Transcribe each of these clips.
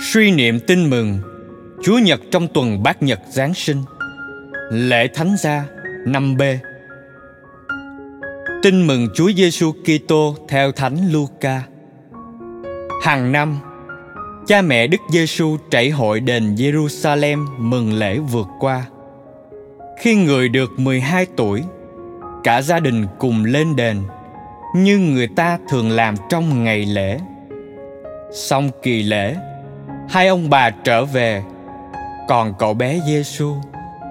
Suy niệm tin mừng Chúa Nhật trong tuần bát nhật Giáng sinh Lễ Thánh gia năm b Tin mừng Chúa Giêsu Kitô theo Thánh Luca. Hàng năm, cha mẹ Đức Giêsu trảy hội đền Jerusalem mừng lễ vượt qua. Khi người được 12 tuổi, cả gia đình cùng lên đền như người ta thường làm trong ngày lễ. Xong kỳ lễ, hai ông bà trở về, còn cậu bé Giêsu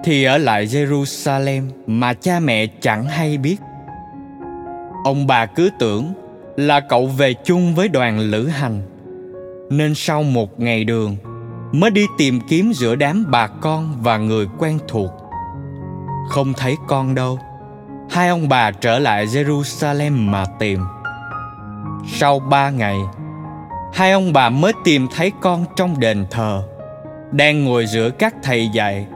thì ở lại Jerusalem mà cha mẹ chẳng hay biết. Ông bà cứ tưởng là cậu về chung với đoàn lữ hành, nên sau một ngày đường mới đi tìm kiếm giữa đám bà con và người quen thuộc. Không thấy con đâu, hai ông bà trở lại Jerusalem mà tìm. Sau ba ngày, hai ông bà mới tìm thấy con trong đền thờ, đang ngồi giữa các thầy dạy,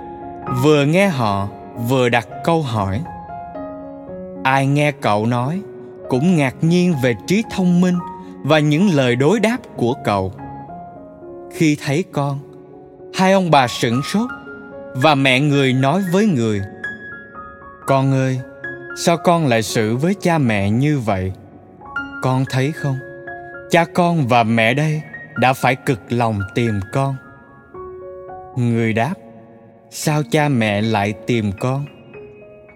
vừa nghe họ vừa đặt câu hỏi. Ai nghe cậu nói cũng ngạc nhiên về trí thông minh và những lời đối đáp của cậu. Khi thấy con, hai ông bà sửng sốt và mẹ người nói với người: "Con ơi, sao con lại xử với cha mẹ như vậy? Con thấy không? Cha con và mẹ đây đã phải cực lòng tìm con." Người đáp: "Sao cha mẹ lại tìm con?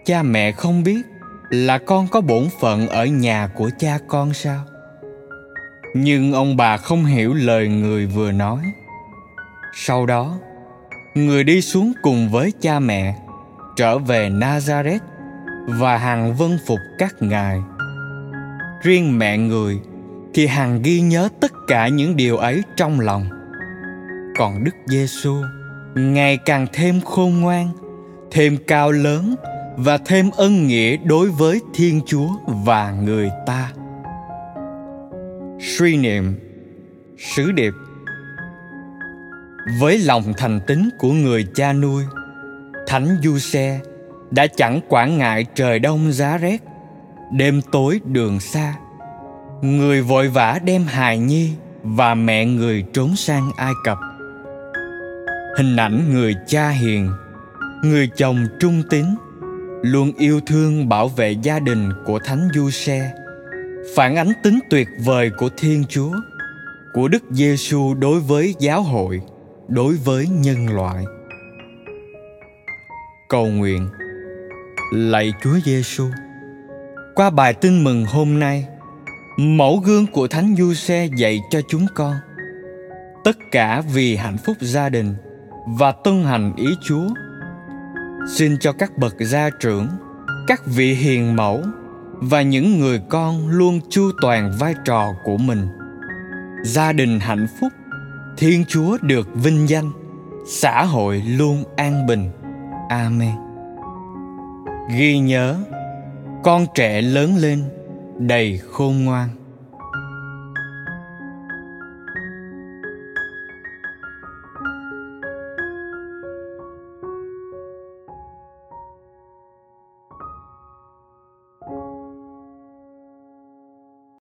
Cha mẹ không biết là con có bổn phận ở nhà của cha con sao nhưng ông bà không hiểu lời người vừa nói sau đó, người đi xuống cùng với cha mẹ, trở về nazareth và hằng vân phục các ngài riêng mẹ người thì hằng ghi nhớ tất cả những điều ấy trong lòng còn đức giêsu ngày càng thêm khôn ngoan thêm cao lớn và thêm ân nghĩa đối với Thiên Chúa và người ta. Suy niệm Sứ điệp Với lòng thành tín của người cha nuôi, Thánh Du Xe đã chẳng quản ngại trời đông giá rét, đêm tối đường xa. Người vội vã đem hài nhi và mẹ người trốn sang Ai Cập. Hình ảnh người cha hiền, người chồng trung tín luôn yêu thương bảo vệ gia đình của thánh du xe phản ánh tính tuyệt vời của thiên chúa của đức giêsu đối với giáo hội đối với nhân loại cầu nguyện lạy chúa giêsu qua bài tin mừng hôm nay mẫu gương của thánh du xe dạy cho chúng con. Tất cả vì hạnh phúc gia đình và tuân hành ý chúa. Xin cho các bậc gia trưởng, các vị hiền mẫu và những người con luôn chu toàn vai trò của mình. Gia đình hạnh phúc, thiên chúa được vinh danh, xã hội luôn an bình. Amen. Ghi nhớ, con trẻ lớn lên đầy khôn ngoan.